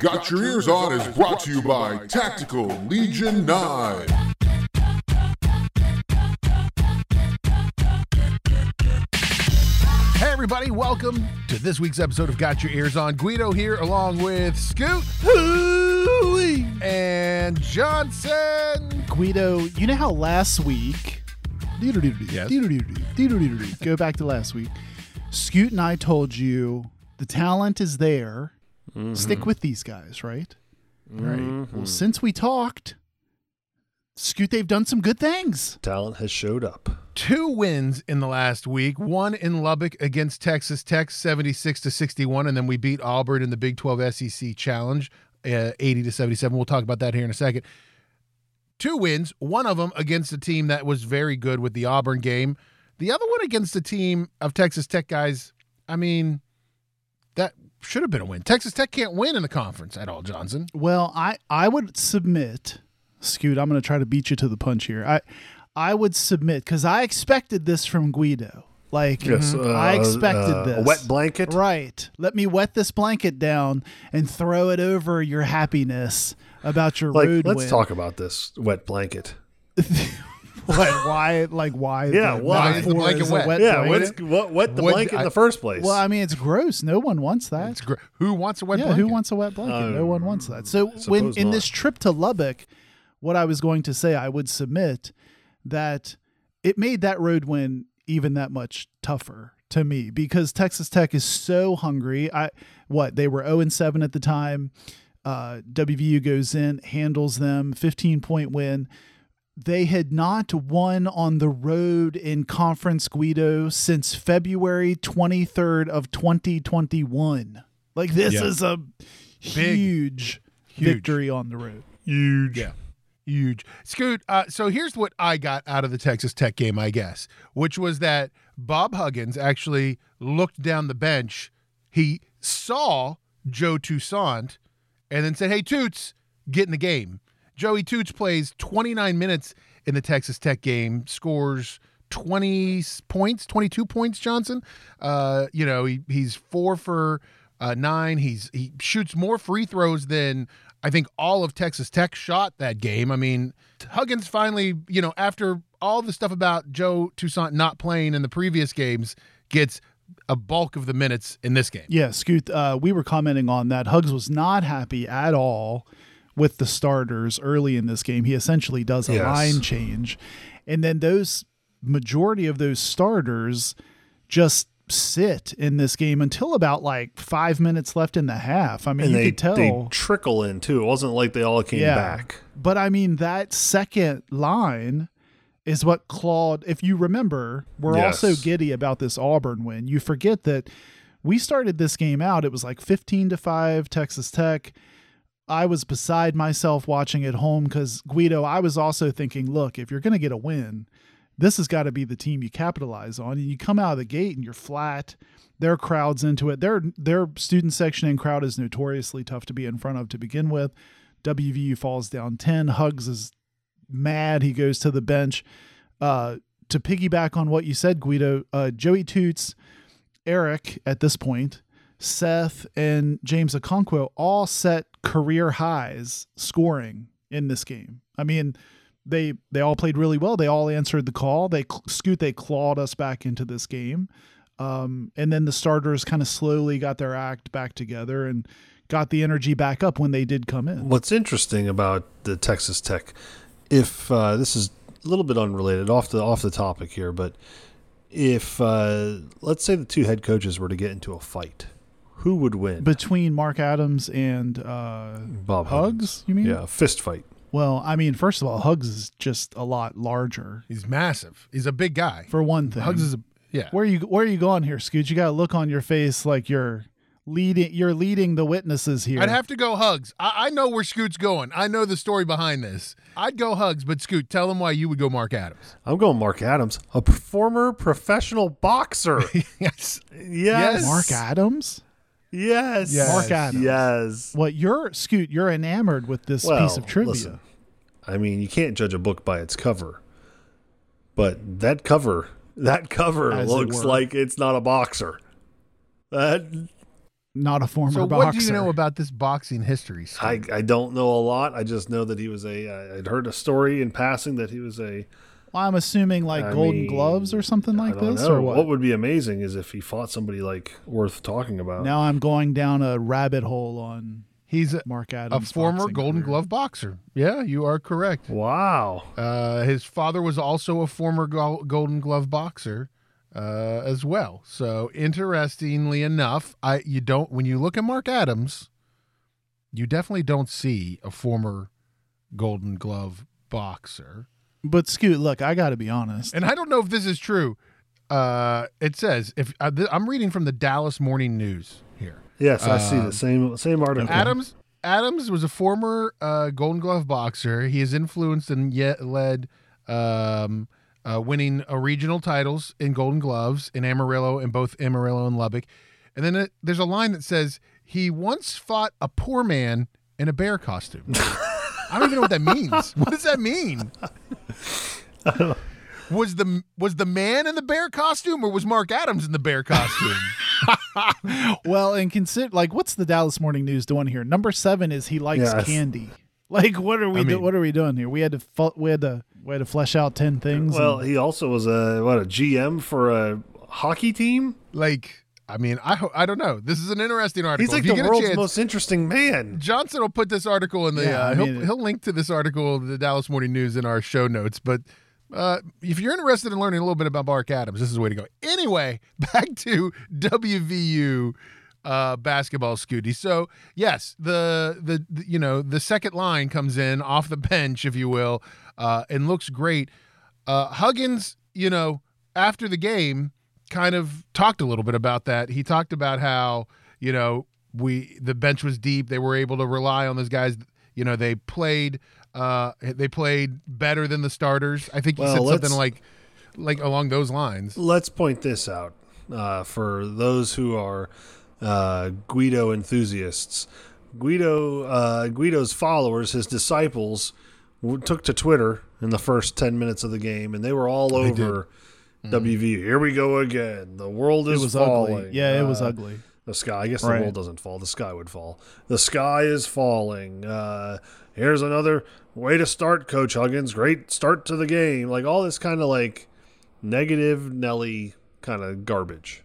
Got Your Ears On is brought to you by Tactical Legion 9. Hey, everybody, welcome to this week's episode of Got Your Ears On. Guido here, along with Scoot and Johnson. Guido, you know how last week, Yes. go back to last week, Scoot and I told you the talent is there. Stick with these guys, right? Right. Well, since we talked, Scoot, they've done some good things. Talent has showed up. Two wins in the last week. One in Lubbock against Texas Tech, 76 to 61, and then we beat Auburn in the Big 12 SEC Challenge, uh, 80 to 77. We'll talk about that here in a second. Two wins, one of them against a team that was very good with the Auburn game. The other one against a team of Texas Tech guys. I mean, that should have been a win. Texas Tech can't win in the conference at all, Johnson. Well, I I would submit, Scoot. I'm going to try to beat you to the punch here. I I would submit because I expected this from Guido. Like Yes, mhm, I uh, expected uh, this. a wet blanket? right? Let me wet this blanket down and throw it over your happiness about your Like, road let's win. talk about this wet blanket. What? Why? Like why? Yeah, the why metaphor is the blanket is wet? wet yeah, blanket? what's, what wet the Would- blanket I- in the first place? Well, I mean, it's gross. No one wants that. It's great. Who wants a wet yeah, blanket? who wants a wet blanket? no one wants that. So when suppose in not. this trip to Lubbock, what I was going to say, I would submit that it made that road win even that much tougher to me because Texas Tech is so hungry. I what they were 0 and 7 at the time. Uh, WVU goes in, handles them, 15 point win. They had not won on the road in Conference Guido since February 23rd of 2021. Like this Yeah. is a huge, Huge. victory on the road. Huge. Yeah. Huge. Scoot, uh, so here's what I got out of the Texas Tech game, I guess, which was that Bob Huggins actually looked down the bench. He saw Joe Toussaint and then said, Hey, Toots, get in the game. Joey Toots plays 29 minutes in the Texas Tech game, scores 20 points, 22 points, Johnson. Uh, you know, he, he's four for uh, nine. He's he shoots more free throws than I think all of Texas Tech shot that game. I mean, Huggins finally, you know, after all the stuff about Joe Toussaint not playing in the previous games, gets a bulk of the minutes in this game. Yeah, Scoot, uh, we were commenting on that. Hugs was not happy at all with the starters early in this game. He essentially does a Yes. line change. And then those majority of those starters just sit in this game until about like five minutes left in the half. I mean, and you they, could tell. they trickle in too. It wasn't like they all came yeah. back. But I mean, that second line is what Claude. If you remember, we're Yes. also giddy about this Auburn win. You forget that we started this game out. It was like 15 to 5, Texas Tech. I was beside myself watching at home because Guido, I was also thinking, look, if you're going to get a win, this has got to be the team you capitalize on. And you come out of the gate and you're flat. Their crowd's into it. Their their student section and crowd is notoriously tough to be in front of to begin with. WVU falls down 10. Hugs is mad. He goes to the bench. Uh, to piggyback on what you said, Guido, uh, Joey Toots, Erik at this point, Seth, and James Okonkwo all set career highs scoring in this game. I mean, they they all played really well. They all answered the call. They scoot. They clawed us back into this game, um, and then the starters kind of slowly got their act back together and got the energy back up when they did come in. What's interesting about the Texas Tech, if uh, this is a little bit unrelated, off the off the topic here, but if uh, let's say the two head coaches were to get into a fight, who would win? Between Mark Adams and uh, Bob Hugs, you mean? Yeah, fist fight. Well, I mean, first of all, Hugs is just a lot larger. He's massive. He's a big guy. For one thing, Hugs is a yeah. where you where are you going here, Scooch? You got a look on your face like you're leading. You're leading the witnesses here. I'd have to go Hugs. I, I know where Scoot's going. I know the story behind this. I'd go Hugs, but Scoot, tell them why you would go Mark Adams. I'm going Mark Adams, a former professional boxer. yes. yes. Mark Adams. Yes. Yes. Mark Adams. Yes. What you're Scoot? You're enamored with this Well, piece of trivia. listen, I mean, you can't judge a book by its cover. But that cover, that cover As looks were. like it's not a boxer. That not a former So, boxer. what do you know about this boxing history? Steve? I, I don't know a lot. I just know that he was a. I'd heard a story in passing that he was a. Well, I'm assuming like I Golden mean, Gloves or something like I don't this, know. or what? What would be amazing is if he fought somebody like worth talking about. now I'm going down a rabbit hole on He's a, Mark Adams, a former Golden career. Glove boxer. Yeah, you are correct. Wow. Uh, his father was also a former Gol- Golden Glove boxer uh, as well. So interestingly enough, I you don't when you look at Mark Adams, you definitely don't see a former Golden Glove boxer. But Scoot, look, I got to be honest. And I don't know if this is true. Uh, it says if uh, th- I'm reading from the Dallas Morning News here. Yes, I see Um, the same same article. Adams Adams was a former uh, Golden Glove boxer. He has influenced and yet led um, uh, winning uh, regional titles in Golden Gloves in Amarillo in both Amarillo and Lubbock. And then it, there's a line that says he once fought a poor man in a bear costume. I don't even know what that means. What does that mean? Was the was the man in the bear costume or was Mark Adams in the bear costume? Well, and consider like what's the Dallas Morning News doing here? Number seven is he likes Yes. candy. Like what are we I do- what are we doing here? We had to fu- we had to we had to flesh out ten things. well, and- he also was a what a GM for a hockey team. like, I mean, I I don't know. This is an interesting article. He's like If you the get world's chance- most interesting man. Johnson will put this article in the. Yeah, uh, he'll it- he'll link to this article, the Dallas Morning News, in our show notes. But uh, if you're interested in learning a little bit about Mark Adams, this is the way to go. Anyway, back to WVU uh, basketball, Scooty. So yes, the, the the you know the second line comes in off the bench, if you will, uh, and looks great. Uh, Huggins, you know, after the game, kind of talked a little bit about that. He talked about how you know we the bench was deep. They were able to rely on those guys. You know, they played uh, they played better than the starters. I think he Well, said something like like along those lines. Let's point this out uh, for those who are uh, Guido enthusiasts. Guido uh, Guido's followers, his disciples, took to Twitter in the first ten minutes of the game, and they were all They did. over WV. Here we go again. The world it is was falling. ugly. Yeah, it was Uh, ugly. The sky. I guess Right. the world doesn't fall. The sky would fall. The sky is falling. Uh, here's another way to start, Coach Huggins. Great start to the game. Like all this kind of like negative Nelly kind of garbage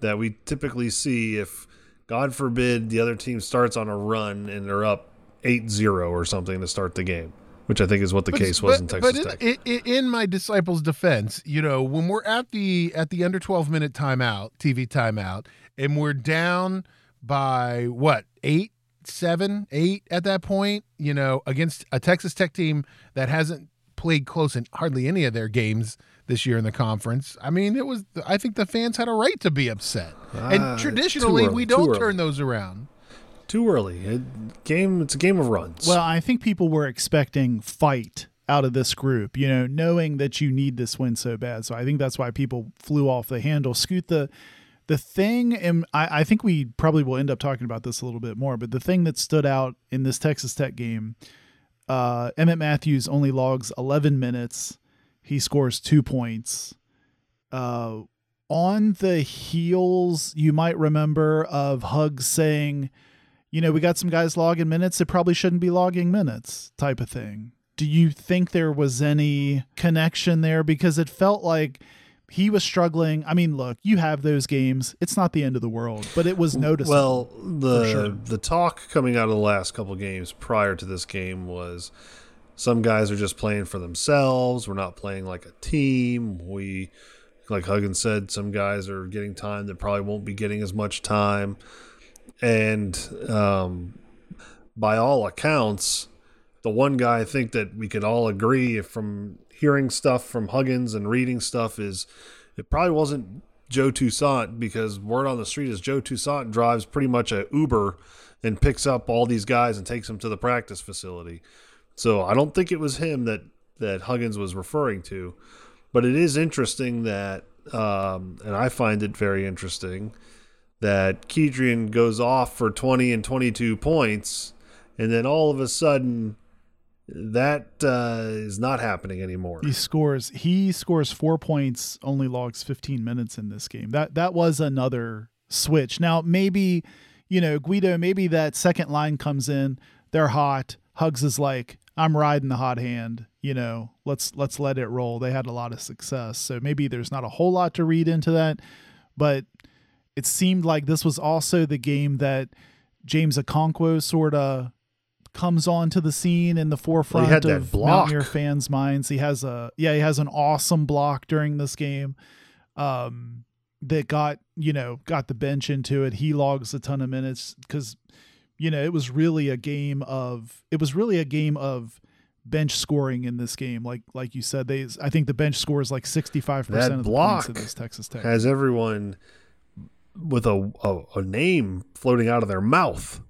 that we typically see if, God forbid, the other team starts on a run and they're up 8-0 or something to start the game, which I think is what the case was in Texas but Tech. in, in, in my disciples' defense, you know, when we're at the at the under twelve minute timeout, TV timeout, and we're down by what eight, seven, eight at that point, you know, against a Texas Tech team that hasn't played close in hardly any of their games this year in the conference. I mean, it was. I think the fans had a right to be upset, Ah, and traditionally we don't turn those around. Too early. It, game. It's a game of runs. Well, I think people were expecting fight out of this group, you know, knowing that you need this win so bad. So I think that's why people flew off the handle. Scoot the the thing, and I, I think we probably will end up talking about this a little bit more, but the thing that stood out in this Texas Tech game, uh, Emmitt Matthews only logs 11 minutes. He scores two points. Uh, on the heels, you might remember of Hugs saying, you know, we got some guys logging minutes that probably shouldn't be logging minutes, type of thing. Do you think there was any connection there? Because it felt like he was struggling. I mean, look, you have those games. It's not the end of the world, but it was noticeable. Well, the sure. the talk coming out of the last couple games prior to this game was some guys are just playing for themselves. We're not playing like a team. We, like Huggins said, some guys are getting time that probably won't be getting as much time. And um, by all accounts, the one guy I think that we could all agree from hearing stuff from Huggins and reading stuff is it probably wasn't Joe Toussaint because word on the street is Joe Toussaint drives pretty much a Uber and picks up all these guys and takes them to the practice facility. So I don't think it was him that that Huggins was referring to, but it is interesting that, um, and I find it very interesting that Kedrian goes off for 20 and 22 points, and then all of a sudden that uh, is not happening anymore. he scores he scores 4 points, only logs 15 minutes in this game. That that was another switch. Now, maybe you know, Guido, maybe that second line comes in, they're hot. Hugs is like, I'm riding the hot hand, you know, let's let's let it roll. They had a lot of success. So maybe there's not a whole lot to read into that, but it seemed like this was also the game that James Okonkwo sort of comes onto the scene in the forefront that of. Mountaineer fans' minds. He has a yeah, he has an awesome block during this game. Um that got, you know, got the bench into it. He logs a ton of minutes cuz you know, it was really a game of it was really a game of bench scoring in this game. Like like you said, they I think the bench scores like 65% of the points in this Texas Tech. Has everyone with a, a a name floating out of their mouth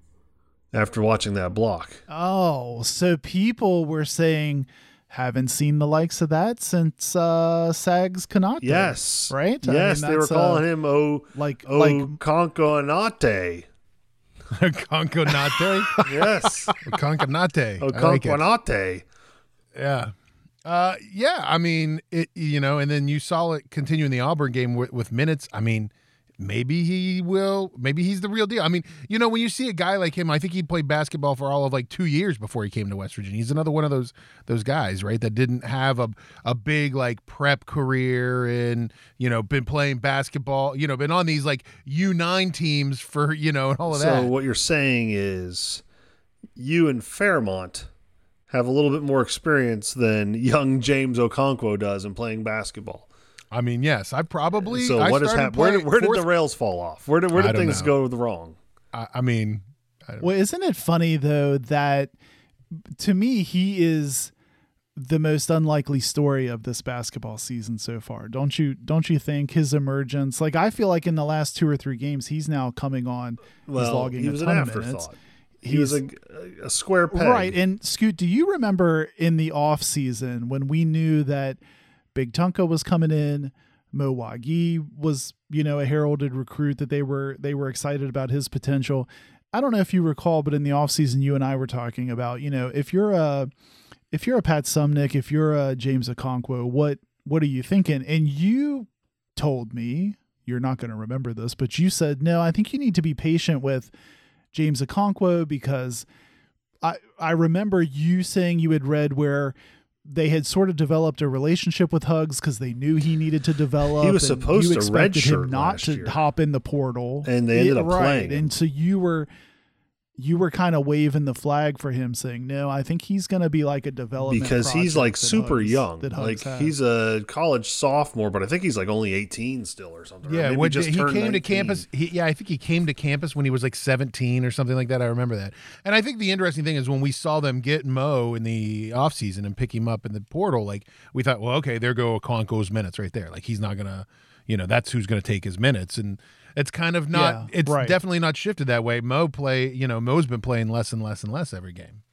after watching that block. Oh, so people were saying haven't seen the likes of that since uh Sags Konate. Yes, Right? I Yes, mean, they were that's, uh, calling him O like O like Conconate. Conconate. Yes, Conconate. O I like. Conconate. Yeah. Uh, yeah. I mean, it, you know, and then you saw it continue in the Auburn game with, with minutes. I mean, maybe he will, maybe he's the real deal. I mean, you know, when you see a guy like him, I think he played basketball for all of like two years before he came to West Virginia. He's another one of those, those guys, right. That didn't have a, a big like prep career and, you know, been playing basketball, you know, been on these like U9 teams for, you know, and all of that. So what you're saying is, you and Fairmont have a little bit more experience than young James Okonkwo does in playing basketball. I mean, yes, I probably, So I what has happened? Where, did- where did the rails fall off? Where did where did things know. go wrong? I, I mean, Well, isn't it funny though that to me he is the most unlikely story of this basketball season so far. Don't you don't you think his emergence? Like I feel like in the last two or three games he's now coming on. he's Well, logging he a was an ton of minutes. afterthought. He was a, a square peg. Right. And Scoot, do you remember in the off season when we knew that Big Tunka was coming in, Mo Wague was, you know, a heralded recruit that they were they were excited about his potential. I don't know if you recall, but in the off season you and I were talking about, you know, if you're a if you're a Pat Suemnick, if you're a James Okonkwo, what what are you thinking? And you told me, you're not going to remember this, but you said, "No, I think you need to be patient with James Okonkwo because I I remember you saying you had read where they had sort of developed a relationship with Hugs because they knew he needed to develop. He was supposed you to expected him not to year. hop in the portal, And they ended up right. playing. And so you were you were kind of waving the flag for him, saying, "No, I think he's going to be like a development because he's like super Hugs- young. Like Hugs has." he's a college sophomore, but I think he's like only 18 still or something. or Yeah, maybe when just he turned came to campus, he, yeah, I think he came to campus when he was like 17 or something like that. I remember that. And I think the interesting thing is when we saw them get Mo in the offseason and pick him up in the portal, like we thought, well, okay, there go Okonkwo's minutes right there. Like he's not gonna, you know, that's who's gonna take his minutes. And it's kind of not. Yeah, it's right. definitely not shifted that way. Mo play, you know, Mo's been playing less and less and less every game.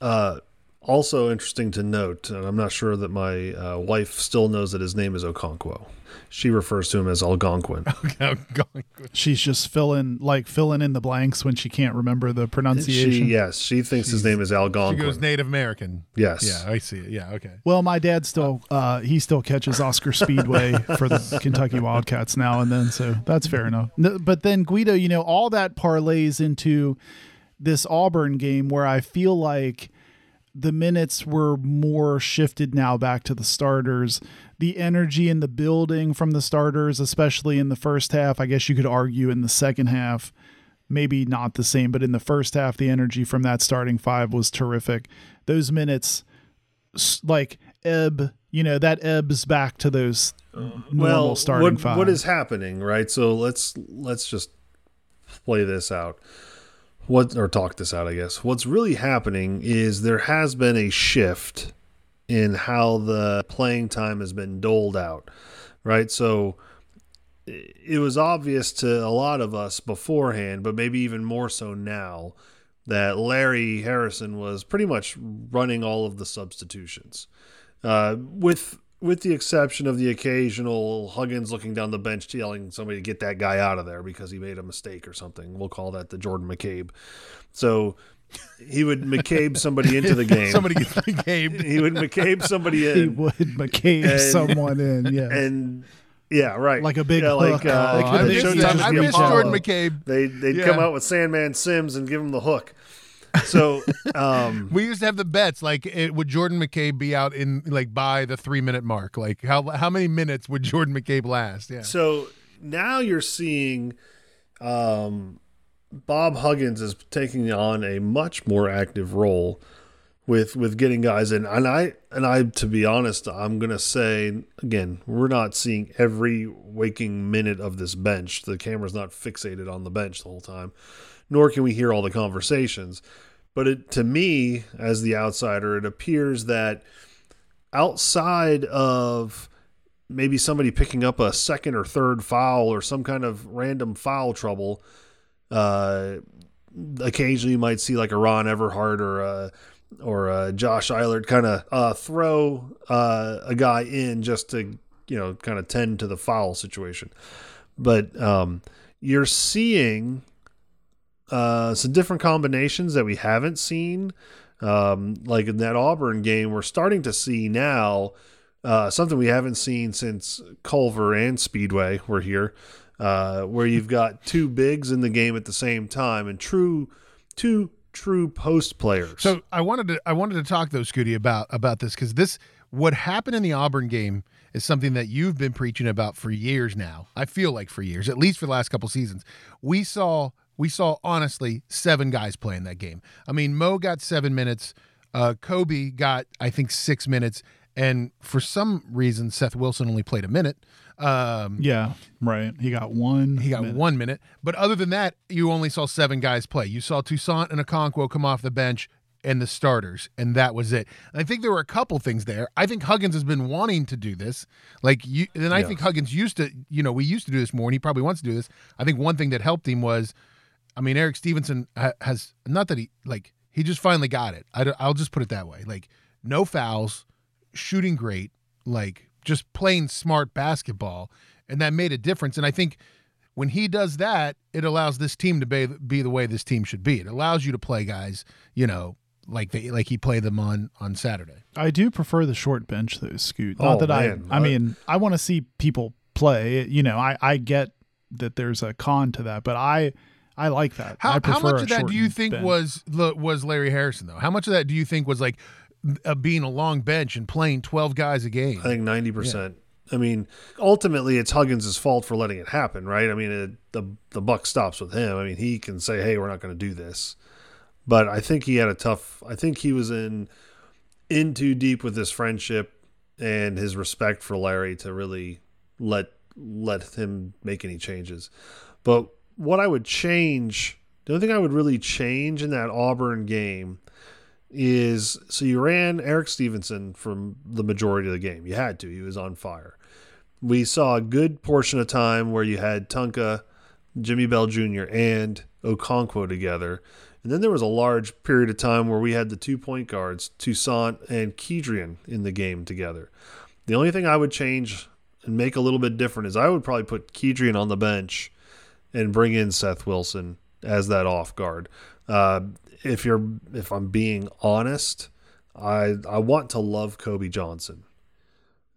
Uh, also interesting to note, and I'm not sure that my uh, wife still knows that his name is Okonkwo. She refers to him as Algonquin. Going- she's just filling like filling in the blanks when she can't remember the she, pronunciation. yes, she thinks his name is Algonquin. she goes Native American. yes. Yeah, I see it. Yeah, okay. Well, my dad still uh, he still catches Oscar Speedway for the Kentucky Wildcats now and then, so that's fair enough. But then Guido, you know, all that parlays into this Auburn game where I feel like the minutes were more shifted now back to the starters. The energy in the building from the starters, especially in the first half, I guess you could argue in the second half, maybe not the same, but in the first half, the energy from that starting five was terrific. Those minutes, like ebb, you know, that ebbs back to those normal well, starting what, five. what is happening, right? So let's let's just play this out. What or talk this out, I guess. What's really happening is there has been a shift in how the playing time has been doled out, right? So it was obvious to a lot of us beforehand, but maybe even more so now, that Larry Harrison was pretty much running all of the substitutions, uh, with with the exception of the occasional Huggins looking down the bench yelling somebody to get that guy out of there because he made a mistake or something. We'll call that the Jordan McCabe. So he would McCabe somebody into the game. Somebody gets McCabe. he would McCabe somebody in. he would McCabe And- someone in, yeah. and Yeah, right. Like a big yeah, like hook. uh, Like I miss, just I miss Jordan. McCabe. They they'd Yeah. come out with Sandman Sims and give him the hook. So um, We used to have the bets like it, would Jordan McCabe be out in like by the three minute mark? Like how how many minutes would Jordan McCabe last? Yeah. So now you're seeing um, Bob Huggins is taking on a much more active role with with getting guys in. And I and I to be honest, I'm gonna say again, we're not seeing every waking minute of this bench. The camera's not fixated on the bench the whole time, nor can we hear all the conversations. But it, to me, as the outsider, it appears that outside of maybe somebody picking up a second or third foul or some kind of random foul trouble. Uh, occasionally, you might see like a Ron Everhart or a or a Josh Eilert kind of uh, throw uh, a guy in just to you know kind of tend to the foul situation. But um, you're seeing uh, some different combinations that we haven't seen. Um, like in that Auburn game, we're starting to see now uh, something we haven't seen since Culver and Speedway were here, uh, where you've got two bigs in the game at the same time and true two true post players. So I wanted to I wanted to talk though, Scooty, about about this because this what happened in the Auburn game is something that you've been preaching about for years now. I feel like for years, at least for the last couple seasons. We saw we saw honestly seven guys playing that game. I mean, Mo got seven minutes, uh, Kobe got I think six minutes, and for some reason Seth Wilson only played a minute. Um, Yeah, right. He got one. he got minute. one minute. But other than that, you only saw seven guys play. You saw Toussaint and Okonkwo come off the bench and the starters, and that was it. And I think there were a couple things there. I think Huggins has been wanting to do this. Like you and I Yeah. think Huggins used to, you know, we used to do this more and he probably wants to do this. I think one thing that helped him was I mean, Erik Stevenson has not that he like he just finally got it. I will just put it that way. Like no fouls, shooting great, like just playing smart basketball, and that made a difference. And I think when he does that, it allows this team to be, be the way this team should be. It allows you to play guys, you know, like they like he played them on on Saturday. I do prefer the short bench though, Scoot. Oh, Not that man. I I mean, I want to see people play. You know, I I get that there's a con to that, but I I like that. I How, how much of that do you think bench. was was Larry Harrison though? How much of that do you think was like uh, being a long bench and playing twelve guys a game? I think ninety percent. I mean, ultimately, it's Huggins' fault for letting it happen, right? I mean, it, the the buck stops with him. I mean, he can say, "Hey, we're not going to do this," but I think he had a tough. I think he was in in too deep with his friendship and his respect for Larry to really let let him make any changes. But what I would change, the only thing I would really change in that Auburn game is so you ran Erik Stevenson from the majority of the game. You had to. He was on fire. We saw a good portion of time where you had Tunka, Jimmy Bell Jr., and Okonkwo together. And then there was a large period of time where we had the two point guards, Toussaint and Kedrian, in the game together. The only thing I would change and make a little bit different is I would probably put Kedrian on the bench and bring in Seth Wilson as that off guard. Uh, if you're, if I'm being honest, I I want to love Kobe Johnson.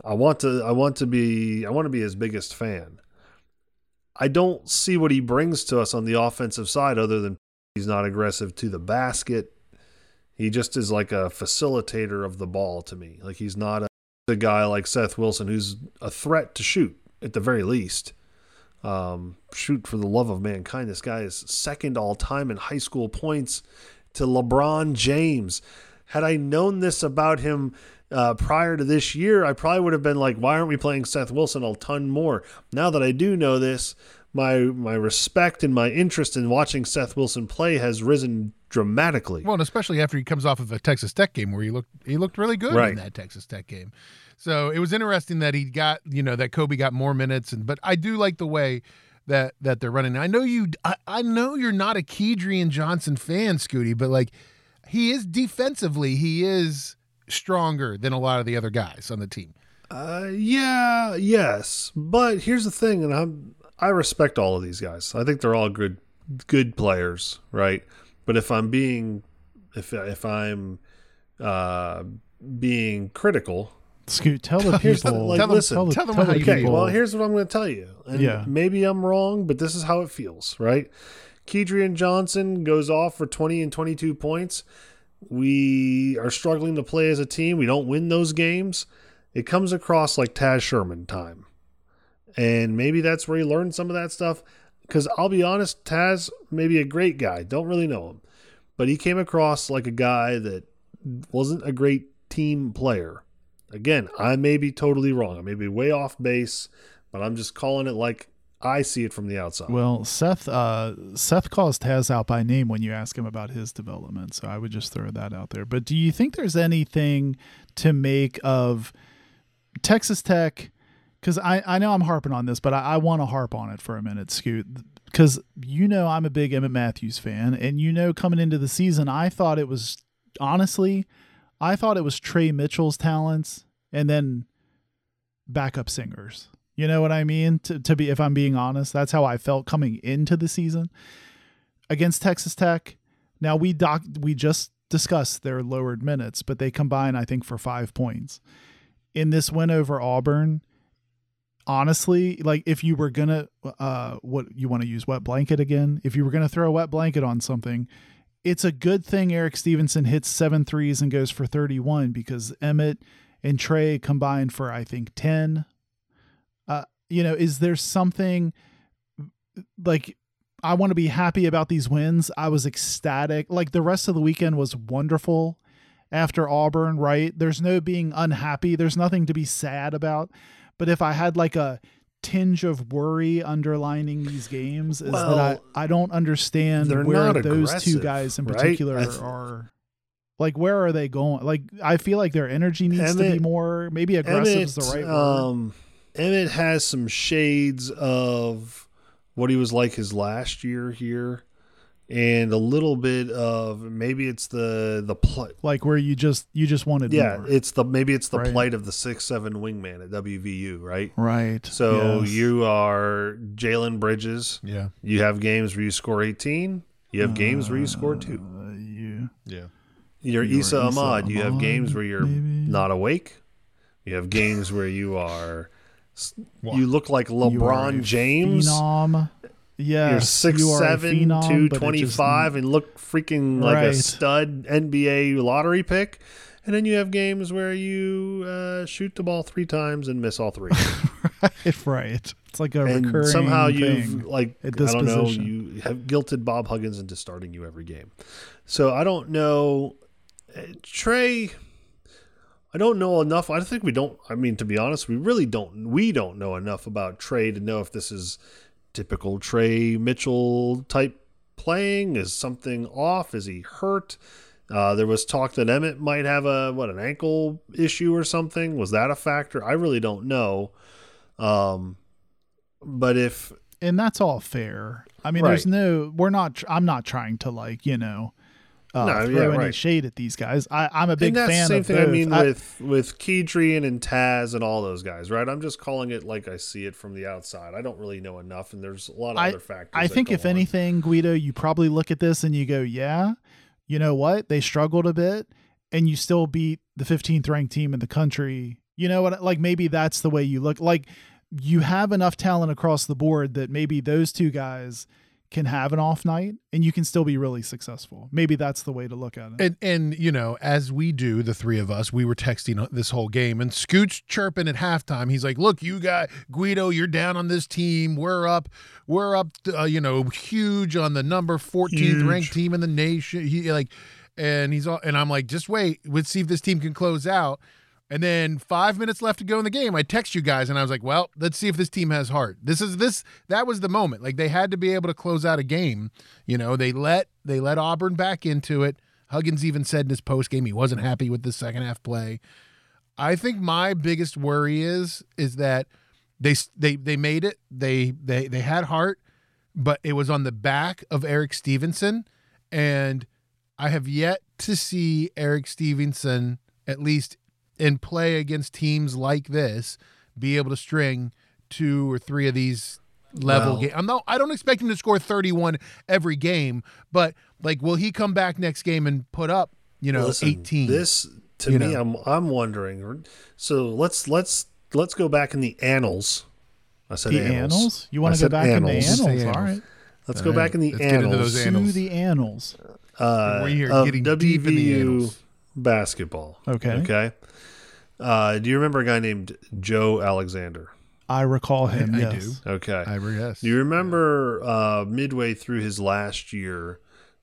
I want to I want to be I want to be his biggest fan. I don't see what he brings to us on the offensive side other than he's not aggressive to the basket. He just is like a facilitator of the ball to me. Like he's not a, a guy like Seth Wilson who's a threat to shoot at the very least. Um, shoot for the love of mankind. This guy is second all time in high school points to LeBron James. Had I known this about him uh, prior to this year, I probably would have been like, why aren't we playing Seth Wilson a ton more? Now that I do know this, my my respect and my interest in watching Seth Wilson play has risen dramatically. Well, and especially after he comes off of a Texas Tech game where he looked he looked really good Right. in that Texas Tech game. So it was interesting that he got you know that Kobe got more minutes, and but I do like the way that that they're running. I know you I, I know you're not a Kedrian Johnson fan, Scooty, but like he is defensively he is stronger than a lot of the other guys on the team. Uh, yeah, yes, but here's the thing, and I'm I respect all of these guys. I think they're all good good players, right? But if I'm being if if I'm uh, being critical, Scoot, tell the Here's the- people. like, Tell them- listen, tell them tell how the you Okay, people. well, here's what I'm going to tell you. And Yeah. Maybe I'm wrong, but this is how it feels, right? Kedrian Johnson goes off for 20 and 22 points. We are struggling to play as a team. We don't win those games. It comes across like Taz Sherman time. And maybe that's where he learned some of that stuff. Because I'll be honest, Taz may be a great guy. Don't really know him. But he came across like a guy that wasn't a great team player. Again, I may be totally wrong. I may be way off base, but I'm just calling it like I see it from the outside. Well, Seth uh, Seth calls Taz out by name when you ask him about his development, so I would just throw that out there. But do you think there's anything to make of Texas Tech? Because I, I know I'm harping on this, but I, I want to harp on it for a minute, Scoot. Because you know I'm a big Emmitt Matthews fan, and you know coming into the season, I thought it was honestly, I thought it was Tre Mitchell's talents and then backup singers. You know what I mean? To, to be, if I'm being honest, that's how I felt coming into the season against Texas Tech. Now we doc, we just discussed their lowered minutes, but they combine, I think, for five points in this win over Auburn. Honestly, like if you were gonna, uh, what you want to use wet blanket again? If you were gonna throw a wet blanket on something, it's a good thing Erik Stevenson hits seven threes and goes for 31 because Emmitt and Tre combined for I think 10. Uh, you know, is there something like I want to be happy about these wins? I was ecstatic. Like the rest of the weekend was wonderful after Auburn, right? There's no being unhappy. There's nothing to be sad about. But if I had like a tinge of worry underlining these games is that I, I don't understand where those two guys in particular I th- are. Like where are they going? Like i feel like their energy needs to be more maybe aggressive is the right word. um, Emmitt has some shades of what he was like his last year here, and a little bit of maybe it's the the pl- like where you just you just wanted yeah, more. it's the maybe it's the Right. plight of the six seven wingman at WVU, right? right So yes. you are Jalen Bridges. Yeah. You have games where you score 18. You have games where you score two. Uh, you Yeah. You're you are Esa Esa Ahmad. You have games where you're maybe? not awake. You have games where you are. What? You look like you LeBron James. phenom yes You're six you seven, phenom, two but just- and look freaking like a stud NBA lottery pick. And then you have games where you uh, shoot the ball three times and miss all three. right, right it's like a and recurring somehow you've like I don't know position. you have guilted Bob Huggins into starting you every game. So I don't know Uh, Tre. I don't know enough. I think we don't. I mean, to be honest, we really don't. We don't know enough about Tre to know if this is typical Tre Mitchell type playing. Is something off? Is he hurt? Uh, there was talk that Emmitt might have a what an ankle issue or something. Was that a factor? I really don't know. Um, but if and that's all fair. I mean, Right. there's no, we're not. I'm not trying to like you know, uh, No, throw yeah, any right. shade at these guys. I, I'm a big and fan same of thing I mean with with Kedrian and Taz and all those guys, right? I'm just calling it like I see it from the outside. I don't really know enough, and there's a lot of I- other factors. I think if on. anything, Guido, you probably look at this and you go, yeah, you know what? They struggled a bit, and you still beat the 15th ranked team in the country. You know what? Like maybe that's the way you look. Like you have enough talent across the board that maybe those two guys can have an off night and you can still be really successful. Maybe that's the way to look at it. And and you know, as we do, the three of us, we were texting this whole game, and Scoot's chirping at halftime. He's like, "Look, you got Guido, you're down on this team. We're up, we're up, uh, you know, huge on the number 14th ranked team in the nation." He like, and he's all, and I'm like, "Just wait, let's see if this team can close out." And then five minutes left to go in the game. I text you guys, and I was like, "Well, let's see if this team has heart." This is this. That was the moment. Like they had to be able to close out a game. You know, they let they let Auburn back into it. Huggins even said in his post game he wasn't happy with the second half play. I think my biggest worry is is that they they they made it. They they they had heart, but it was on the back of Erik Stevenson, and I have yet to see Erik Stevenson at least in play against teams like this be able to string two or three of these level Well- games. I'm not I don't expect him to score 31 every game, but like will he come back next game and put up, you know, Listen, 18? This to me, know. I'm I'm wondering. So let's let's let's go back in the annals. I said The annals. annals? You I want to go said back in the annals. annals? Say All annals. right. Let's All go right, back in the let's get into annals. To the annals. uh, We're here of getting deep in the WVU annals. basketball. Okay. Okay. Uh, do you remember a guy named Joe Alexander? I recall him. I yes. do. Okay. I guess. Do you remember uh, midway through his last year,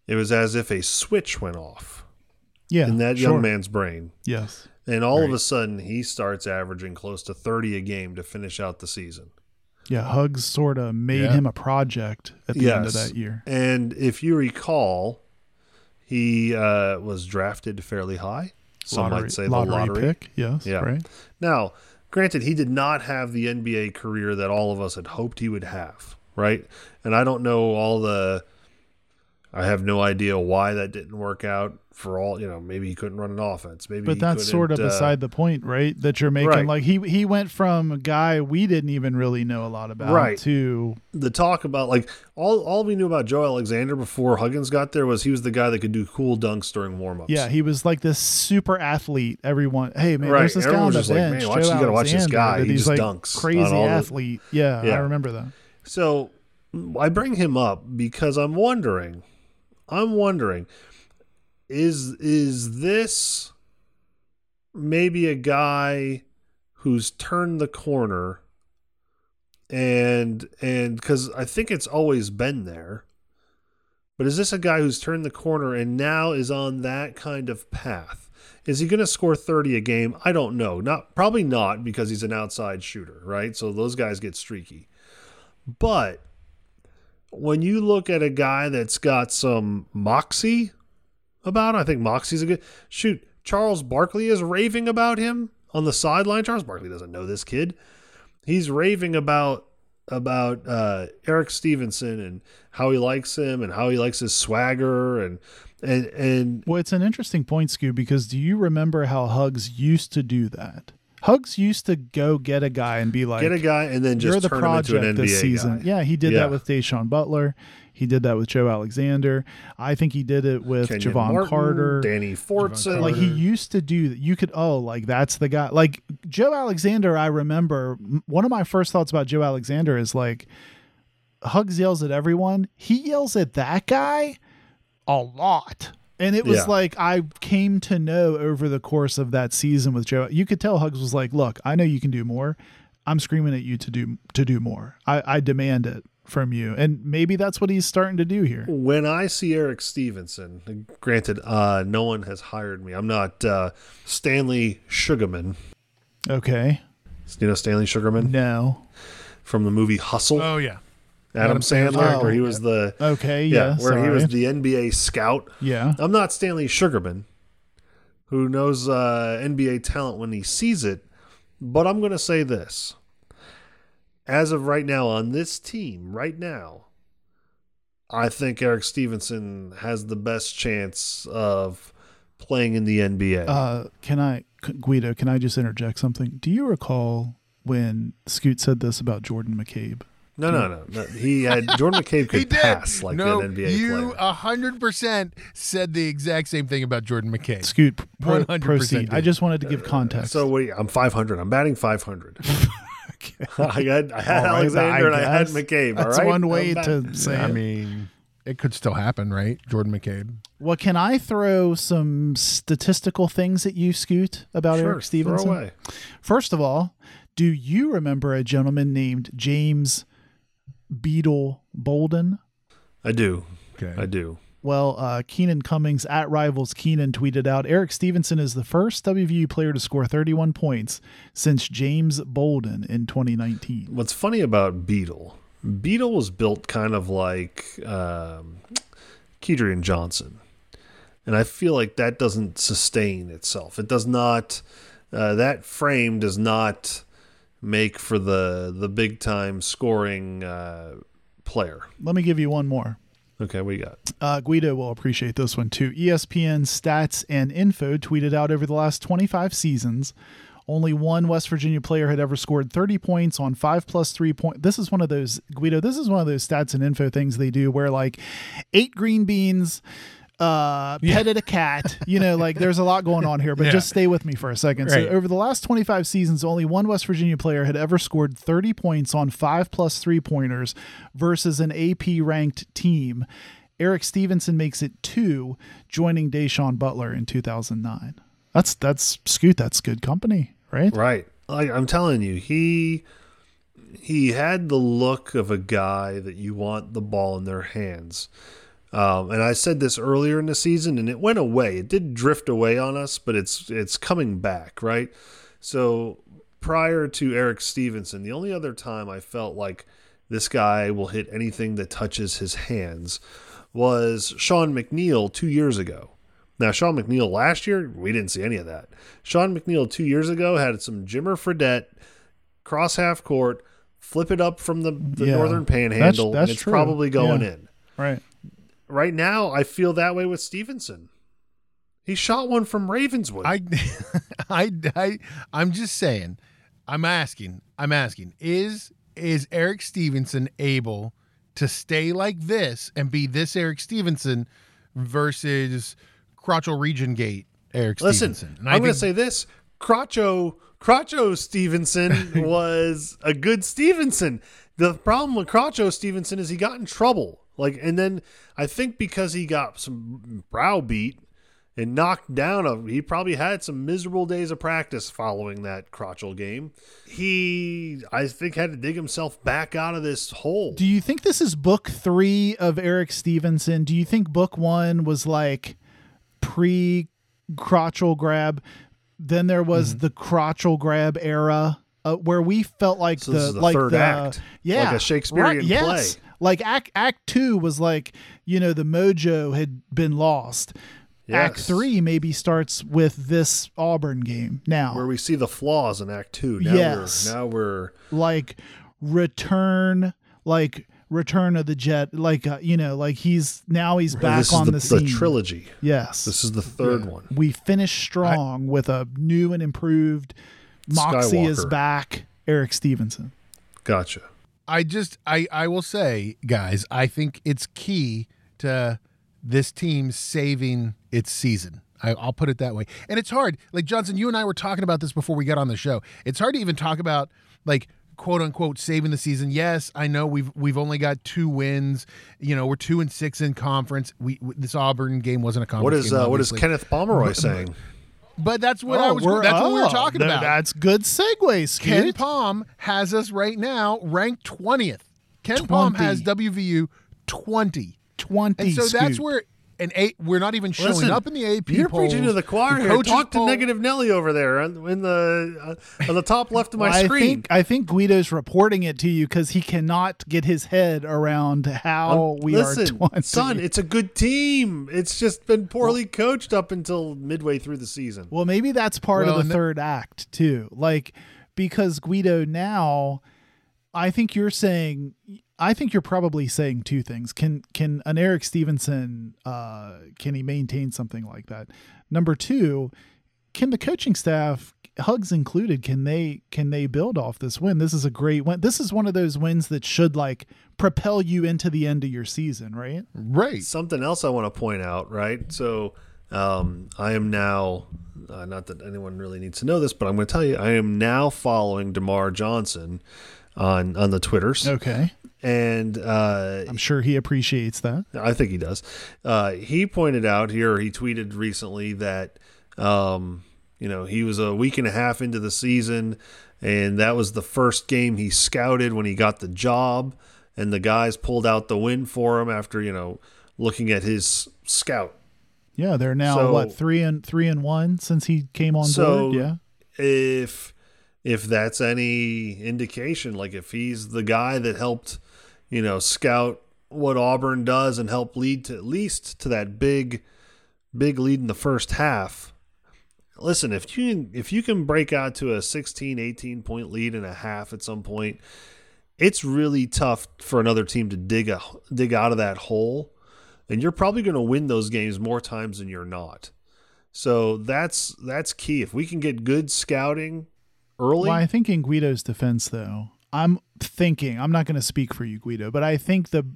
it was as if a switch went off Yeah. in that sure. young man's brain. Yes. And all of a sudden, he starts averaging close to 30 a game to finish out the season. Yeah. Hugs sort of made Yeah. him a project at the end of that year. And if you recall, he uh, was drafted fairly high. Some lottery, might say the lottery, lottery. pick. Yes. Yeah. Right. Now, granted, he did not have the NBA career that all of us had hoped he would have, right? And I don't know all the. I have no idea why that didn't work out for all. You know, maybe he couldn't run an offense. Maybe, But that's sort of uh, beside the point, right? That you're making. Right. Like he he went from a guy we didn't even really know a lot about Right. to the talk about like all all we knew about Joe Alexander before Huggins got there was he was the guy that could do cool dunks during warmups. yeah, he was like this super athlete. Everyone, hey man, Right. there's this guy Everyone on was the just like, man, watch- you gotta watch this guy. He he's just like dunks crazy the- athlete. yeah, Yeah. I remember that. So I bring him up because I'm wondering, I'm wondering, is is this maybe a guy who's turned the corner and and because I think it's always been there. But is this a guy who's turned the corner and now is on that kind of path? Is he going to score 30 a game? I don't know. Not probably not because he's an outside shooter, right? So those guys get streaky. But when you look at a guy that's got some moxie about him, I think moxie's a good shoot. Charles Barkley is raving about him on the sideline. Charles Barkley doesn't know this kid. He's raving about about uh, Erik Stevenson and how he likes him and how he likes his swagger and and and Well, it's an interesting point, Scoo, because do you remember how Hugs used to do that? Hugs used to go get a guy and be like, get a guy and then "You're just the turn him into project an NBA this season." guy. Yeah, he did Yeah. that with Da'Sean Butler. He did that with Joe Alexander. I think he did it with Kenyon Javon Martin, Carter. Danny Fortson. like he used to do that. You could oh like that's the guy. Like Joe Alexander, I remember one of my first thoughts about Joe Alexander is like Hugs yells at everyone. He yells at that guy a lot. And it was Yeah. like I came to know over the course of that season with Joe. You could tell Hugs was like, "Look, I know you can do more. I'm screaming at you to do to do more. I, I demand it from you." And maybe that's what he's starting to do here. when I see Erik Stevenson, granted, uh, no one has hired me. I'm not uh, Stanley Sugarman. Okay, You know Stanley Sugarman no, from the movie Hustle. Oh yeah. Adam, Adam Sandler, where he was the okay, yeah, yeah, where he was the NBA scout. yeah. I'm not Stanley Sugarman, who knows uh, NBA talent when he sees it, but I'm going to say this. As of right now, on this team, right now, I think Erik Stevenson has the best chance of playing in the NBA. Uh, can I, Guido? Can I just interject something? Do you recall when Scoot said this about Jordan McCabe? No, no, no, no. He had Jordan McCabe could pass like no, an NBA you player. a hundred percent said the exact same thing about Jordan McCabe. Scoot, pro- 100% proceed. I just wanted to give context. So wait, I'm 500. I'm batting 500. Okay. I had I had All right, Alexander and I had. McCabe. That's all right? one way to say I mean, it could still happen, right? Jordan McCabe. Well, can I throw some statistical things at you, Scoot, about Sure, Erik Stevenson? Throw away. First of all, do you remember a gentleman named James Beetle Bolden? I do. Okay. I do. Well, uh, Keenan Cummings at Rivals Keenan tweeted out Erik Stevenson is the first WVU player to score 31 points since James Bolden in 2019. What's funny about Beetle? Beetle was built kind of like um, Kedrian Johnson, and I feel like that doesn't sustain itself. It does not. Uh, that frame does not make for the the big time scoring uh, player. Let me give you one more. Okay, we got. Uh, Guido will appreciate this one too. ESPN Stats and Info tweeted out over the last 25 seasons, only one West Virginia player had ever scored 30 points on five plus three point. This is one of those Guido. This is one of those stats and info things they do where like eight green beans, uh, petted a cat. You know, like there's a lot going on here, but Yeah. just stay with me for a second. Right. So, over the last 25 seasons, only one West Virginia player had ever scored 30 points on five plus three pointers versus an AP ranked team. Erik Stevenson makes it two, joining Da'Sean Butler in 2009. That's that's Scoot. That's good company, right? Right. Like I'm telling you, he he had the look of a guy that you want the ball in their hands. Um, and I said this earlier in the season, and it went away. It did drift away on us, but it's it's coming back, right? So prior to Erik Stevenson, the only other time I felt like this guy will hit anything that touches his hands was Sean McNeil two years ago. Now, Sean McNeil last year, we didn't see any of that. Sean McNeil two years ago had some Jimmer Fredette cross half court, flip it up from the, the Yeah, northern that's- panhandle, that's and it's true. probably going Yeah. in. Right. Right now, I feel that way with Stevenson. He shot one from Ravenswood. I, I, I, I'm just saying. I'm asking. I'm asking. Is is Erik Stevenson able to stay like this and be this Erik Stevenson versus Crotchel Region Gate Erik Listen, Stevenson? And I'm going to say this: Crotcho, Crotcho Stevenson was a good Stevenson. The problem with Crotcho Stevenson is he got in trouble. Like, and then I think because he got some browbeat and knocked down, a, he probably had some miserable days of practice following that Crotchell game. He, I think, had to dig himself back out of this hole. Do you think this is book three of Erik Stevenson? Do you think book one was like pre crotchel grab? Then there was the crotchel grab era uh, where we felt like So the, this is the like third the act, yeah like a Shakespearean yes. play. Like act act two was like you know the mojo had been lost. Act three maybe starts with this Auburn game now. where we see the flaws in Act Two. Now Yes. we're now we're like return like return of the jet like uh, you know like he's now he's back this on is the, the, scene trilogy. yes This is the third one. we finish strong with a new and improved moxie is back erik stevenson Gotcha. I just I I will say, guys, I think it's key to this team saving its season. I, I'll put it that way. And it's hard. Like Johnson, you and I were talking about this before we got on the show. It's hard to even talk about like quote unquote saving the season. Yes, I know we've we've only got two wins. You know, we're two and six in conference. We this Auburn game wasn't a conference. What is game, uh, what is. Kenneth Pomeroy saying? But that's what I oh, was. we're- That's what we were oh, talking th- about. that's good segue Ken Scoot. Palm has us right now ranked 20th. KenPom has WVU 20. 20 And so that's where an eight we're not even showing Listen, up in the AP You're polls. preaching to the choir The here. coaches Talk to Negative Nelly over there on- in the uh, on the top left of my Well, I screen. think I think Guido's reporting it to you because he cannot get his head around how we Listen, are 20. son, it's a good team. It's just been poorly coached up until midway through the season. Well, maybe that's part Well, of the the- third act too. Like because Guido now I think you're saying I think you're probably saying two things. Can can an Erik Stevenson uh can he maintain something like that? Number 2, can the coaching staff hugs included can they can they build off this win? This is a great win. This is one of those wins that should like propel you into the end of your season, right? Right. Something else I want to point out, right? So um, I am now, uh, not that anyone really needs to know this, but I'm going to tell you, I am now following Demar Johnson on on the Twitters, Okay. And uh, I'm sure he appreciates that. I think he does. Uh, he pointed out here, he tweeted recently that, um, you know, he was a week and a half into the season, and that was the first game he scouted when he got the job, and the guys pulled out the win for him after, you know, looking at his scout. Yeah, they're now So- what three and three and one since he came on So board. Yeah, if if that's any indication, like if he's the guy that helped, you know, scout what Auburn does and help lead to at least to that big big lead in the first half. Listen, if you can, if you can break out to a 16, 18 point lead in a half at some point, it's really tough for another team to dig a dig out of that hole, and you're probably going to win those games more times than you're not. So that's that's key. If we can get good scouting early, well, I think in Guido's defense, though, I'm thinking I'm not going to speak for you, Guido, but I think the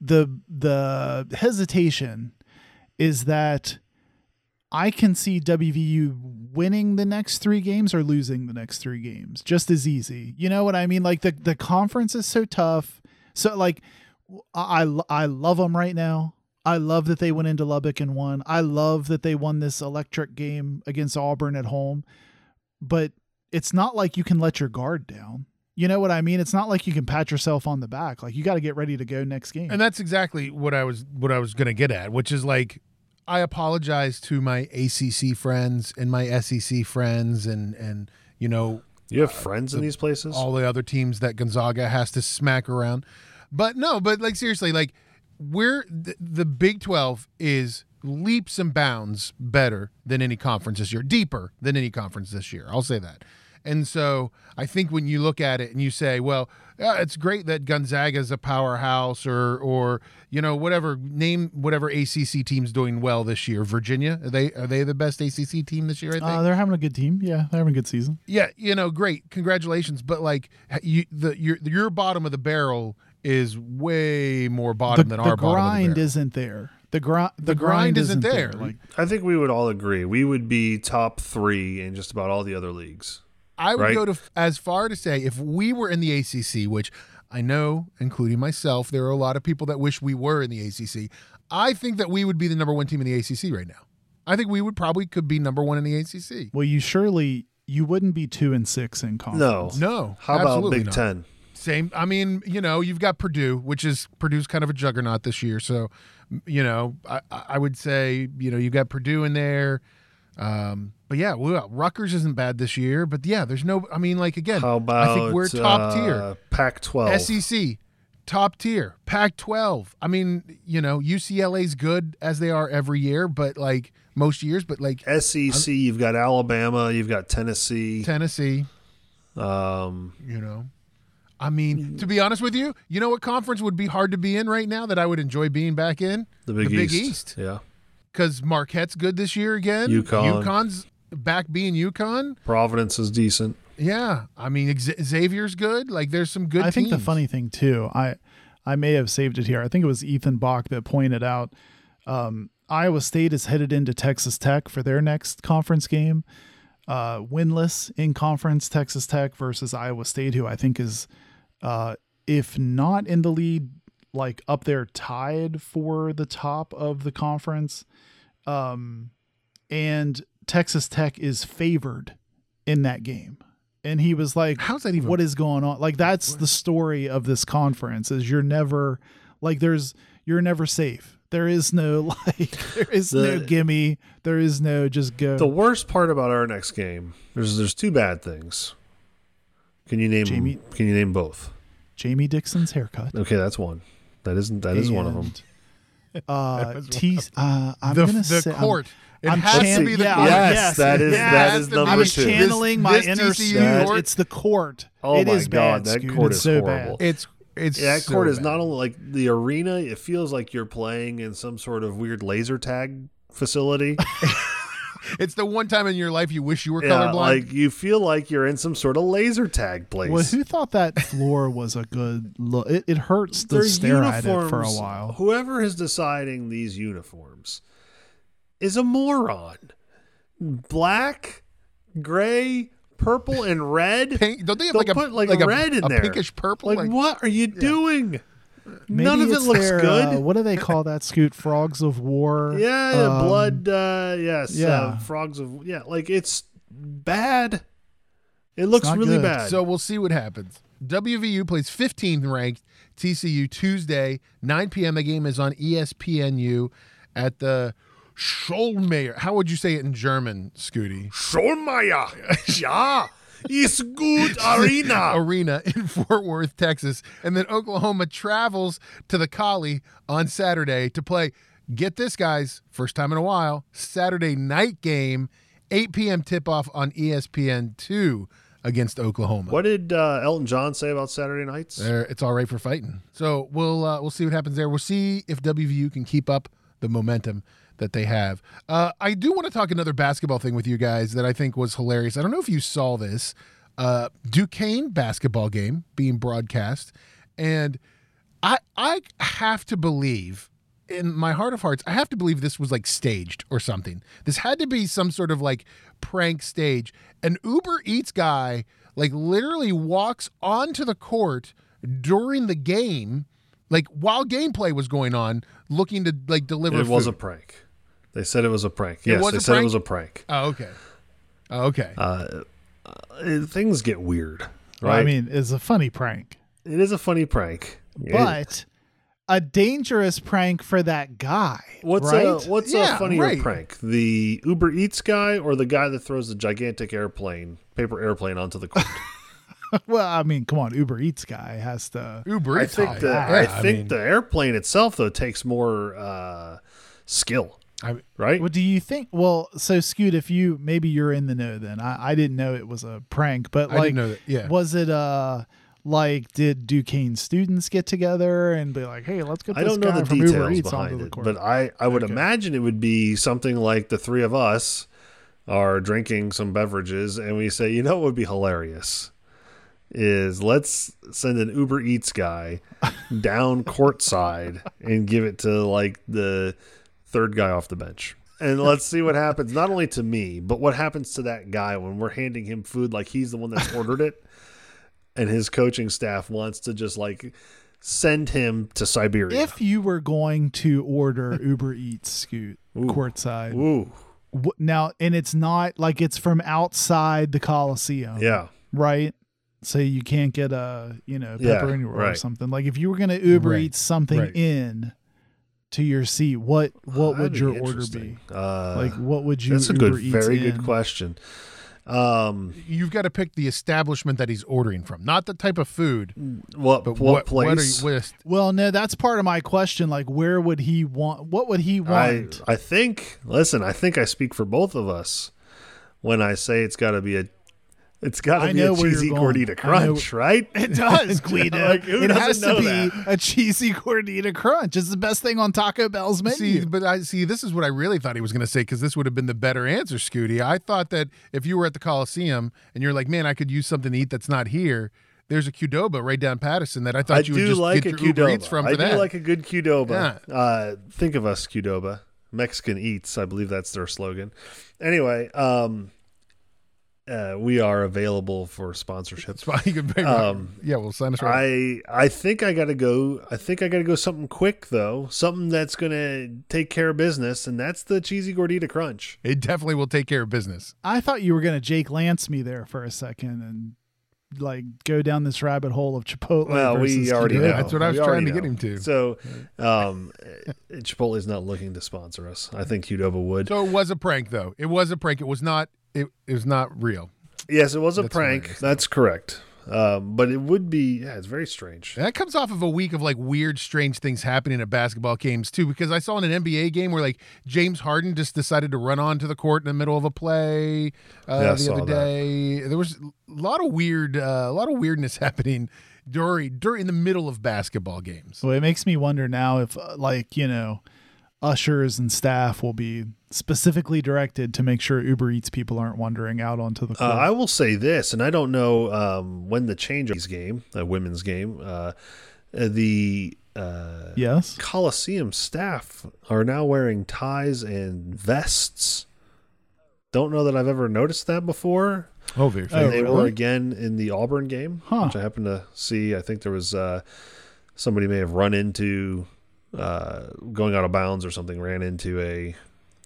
the the hesitation is that I can see WVU winning the next three games or losing the next three games just as easy. You know what I mean? Like the the conference is so tough. So like I I love them right now. I love that they went into Lubbock and won. I love that they won this electric game against Auburn at home. But it's not like you can let your guard down. You know what I mean? It's not like you can pat yourself on the back. Like you got to get ready to go next game. And that's exactly what I was what I was going to get at, which is like I apologize to my ACC friends and my SEC friends and and you know You have uh, friends in these places? all the other teams that Gonzaga has to smack around. But no, but like seriously, like we're the, the Big 12 is leaps and bounds better than any conference this year, deeper than any conference this year. I'll say that. And so I think when you look at it and you say, well, yeah, it's great that Gonzaga is a powerhouse or or you know whatever name whatever ACC team's doing well this year. Virginia are they are they the best ACC team this year? I think. uh, they're having a good team. Yeah, they're having a good season. Yeah, you know, great, congratulations. But like, you the your your bottom of the barrel is way more The, bottom than the our bottom. grind the barrel. isn't there. The, gri- the, The grind isn't there. Like I think we would all agree. We would be top three in just about all the other leagues. I would right? go to as far to say if we were in the ACC, which I know, including myself, there are a lot of people that wish we were in the ACC. I think that we would be the number one team in the ACC right now. I think we would probably could be number one in the ACC. well, you surely you wouldn't be two and six in conference. No. No, How about Big not. Ten? Same. I mean, you know, you've got Purdue, which is Purdue's kind of a juggernaut this year. So, you know, I, I would say, you know, you've got Purdue in there. Um, but yeah, well, Rutgers isn't bad this year. But yeah, there's no. I mean, like again, How about I think we're top uh, tier. Pac-12. SEC, top tier. Pac-12. I mean, you know, UCLA's good as they are every year, but like most years. But like SEC. You've got Alabama. You've got Tennessee. Tennessee, Um, you know. I mean, to be honest with you, you know what conference would be hard to be in right now that I would enjoy being back in? the Big The Big East. East. Yeah. Because Marquette's good this year again. UConn. UConn's back being UConn. Providence is decent. Yeah. I mean, Xavier's good. Like, there's some good I think the funny thing too, I I may have saved it here. I think it was Ethan Bach that pointed out um, Iowa State is headed into Texas Tech for their next conference game. Uh, winless in conference, Texas Tech versus Iowa State, who I think is, uh, if not in the lead, like up there tied for the top of the conference. Um, and Texas Tech is favored in that game. And he was like, How's that even? what is going on like that's the story of this conference is you're never like there's you're never safe there is no like there is no The- gimme there is no just go The worst part about our next game, there's there's two bad things. Can you name Jamie- Can you name both? jamie dixon's haircut Okay, that's one. That isn't that is one of them. Uh t uh i'm the, gonna the say I'm- court. It I'm has chan- to be the yeah, court. Yes, yes, that is yeah, that has is to be number I was two. This- channeling my this inner TCU It's the court. Oh it my is God, bad. that Scoot. court It's is so horrible. bad. It's it's Yeah, that so court is not only like the arena. It feels like you're playing in some sort of weird laser tag facility. It's the one time in your life you wish you were yeah, colorblind. like you feel like you're in some sort of laser tag place. Well, who thought that floor was a good look? It, it hurts to Their stare at it for a while. Whoever is deciding these uniforms is a moron. Black, gray, purple, and red. Pink, don't they have They'll like a put like, like a red in a there, pinkish purple? Like, Like, what are you doing? Maybe None of it it's looks their, good. Uh, what do they call that, Scoot? Frogs of War? Yeah, yeah, Um, blood. Uh, yes, yeah. uh, frogs of yeah. Like it's bad. It looks not really good. bad. So we'll see what happens. WVU plays 15th ranked TCU Tuesday, 9 p.m. The game is on ESPNU at the Schollmaier. How would you say it in German, Scooty? Schollmaier, ja, ist gut arena. Arena in Fort Worth, Texas. And then Oklahoma travels to the Collie on Saturday to play, get this, guys, first time in a while, Saturday night game, 8 p.m. tip off on E ESPN2 against Oklahoma. What did uh, Elton John say about Saturday nights? There, it's all right for fighting. So we'll uh, we'll see what happens there. We'll see if WVU can keep up the momentum that they have. Uh, I do want to talk another basketball thing with you guys that I think was hilarious. I don't know if you saw this uh, Duquesne basketball game being broadcast, and I I have to believe, in my heart of hearts, I have to believe this was like staged or something. This had to be some sort of like prank stage. An Uber Eats guy like literally walks onto the court during the game, like while gameplay was going on, looking to like deliver. It was a prank. They said it was a prank. Yes, they said prank? it was a prank. Oh, okay. Oh, okay. Uh, things get weird, Well, right? I mean, it's a funny prank, it is a funny prank. It- but a dangerous prank for that guy. what's right? a what's Yeah, a funnier right. prank? The Uber Eats guy or the guy that throws the gigantic airplane, paper airplane onto the court? well, I mean, come on, Uber Eats guy has to. Uber I Eats. think the Yeah, I think mean, the airplane itself though takes more uh, skill, I- right? What do you think? Well, so Scoot, if you maybe you're in the know, then I, I didn't know it was a prank, but like, that. Yeah. was it uh like did Duquesne students get together and be like, hey, let's get I don't know the details behind it, but I, I would Okay. imagine it would be something like the three of us are drinking some beverages and we say, you know what would be hilarious is let's send an Uber Eats guy down courtside and give it to like the third guy off the bench. And let's see what happens, not only to me, but what happens to that guy when we're handing him food like he's the one that's ordered it and his coaching staff wants to just like send him to Siberia. if you were going to order Uber Eats, Scoot, courtside, Ooh, wh- now, and it's not like it's from outside the Coliseum, yeah. right? So you can't get a you know Yeah, pepperoni roll or something. Like if you were going to Uber Right, Eats something right. in to your seat, what what That'd would be your order be? Uh, Like what would you? that's a Uber good, Eats very in? good question. Um, You've got to pick the establishment that he's ordering from, not the type of food, what but what, what, place? what are you with? Well, no, that's part of my question. Like, where would he want? What would he I want? I think. Listen, I think I speak for both of us when I say it's got to be a. It's got to be a cheesy gordita crunch, right? It does, Guido. Like, it has to be that? a cheesy gordita crunch. It's the best thing on Taco Bell's menu. See, but I see. This is what I really thought he was going to say because this would have been the better answer, Scooty. I thought that if you were at the Coliseum and you're like, "Man, I could use something to eat that's not here," there's a Qdoba right down Patteson that I thought I you would just like a get your Uber Qdoba. Eats from I do that. like a good Qdoba. Uh, think of us, Qdoba. Mexican eats. I believe that's their slogan. Anyway, um, uh, we are available for sponsorship. It's fine. You can pay- Um, yeah, well, sign us right. I I think I gotta go. I think I gotta go something quick though, something that's gonna take care of business, and that's the cheesy gordita crunch. it definitely will take care of business. I thought you were going to Jake Lance me there for a second and like go down this rabbit hole of Chipotle. Well, we already know. That's what I was We trying already to get him to. So, um, Chipotle is not looking to sponsor us. I think Qdoba would. So it was a prank, though. It was a prank. It was not. It, it was not real. yes, it was a That's prank. hilarious. That's correct. Um, but it would be. Yeah, it's very strange. And that comes off of a week of like weird, strange things happening at basketball games too. Because I saw in an NBA game where like James Harden just decided to run onto the court in the middle of a play uh, Yeah, I the saw other that. day. There was a lot of weird, uh, a lot of weirdness happening during during the middle of basketball games. Well, it makes me wonder now if, uh, like, you know, ushers and staff will be specifically directed to make sure Uber Eats people aren't wandering out onto the Uh, court. I will say this, and I don't know um, when the change of this game, a women's game, uh, the uh, yes. Coliseum staff are now wearing ties and vests. Don't know that I've ever noticed that before. Oh, very Oh, they were again in the Auburn game, Huh. which I happened to see. I think there was uh, somebody may have run into uh, going out of bounds or something, ran into a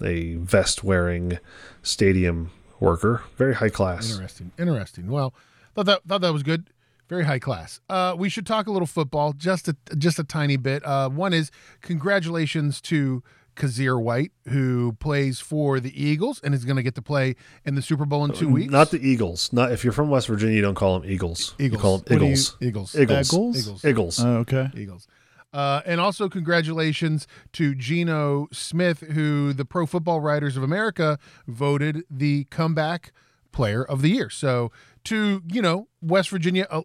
a vest wearing stadium worker. Very high class. Interesting. Interesting. Well, thought that thought that was good. Very high class. Uh, we should talk a little football, just a just a tiny bit. Uh, one is congratulations to Kyzir White, who plays for the Eagles and is going to get to play in the Super Bowl in two weeks. Not the Eagles. Not if you're from West Virginia, you don't call them Eagles. Eagles. You call them do you- Eagles. Eagles. Eagles. Eagles? Eagles. Eagles. Oh, okay. Eagles. Uh, and also congratulations to Geno Smith, who the Pro Football Writers of America voted the comeback player of the year. So to you know West Virginia, uh,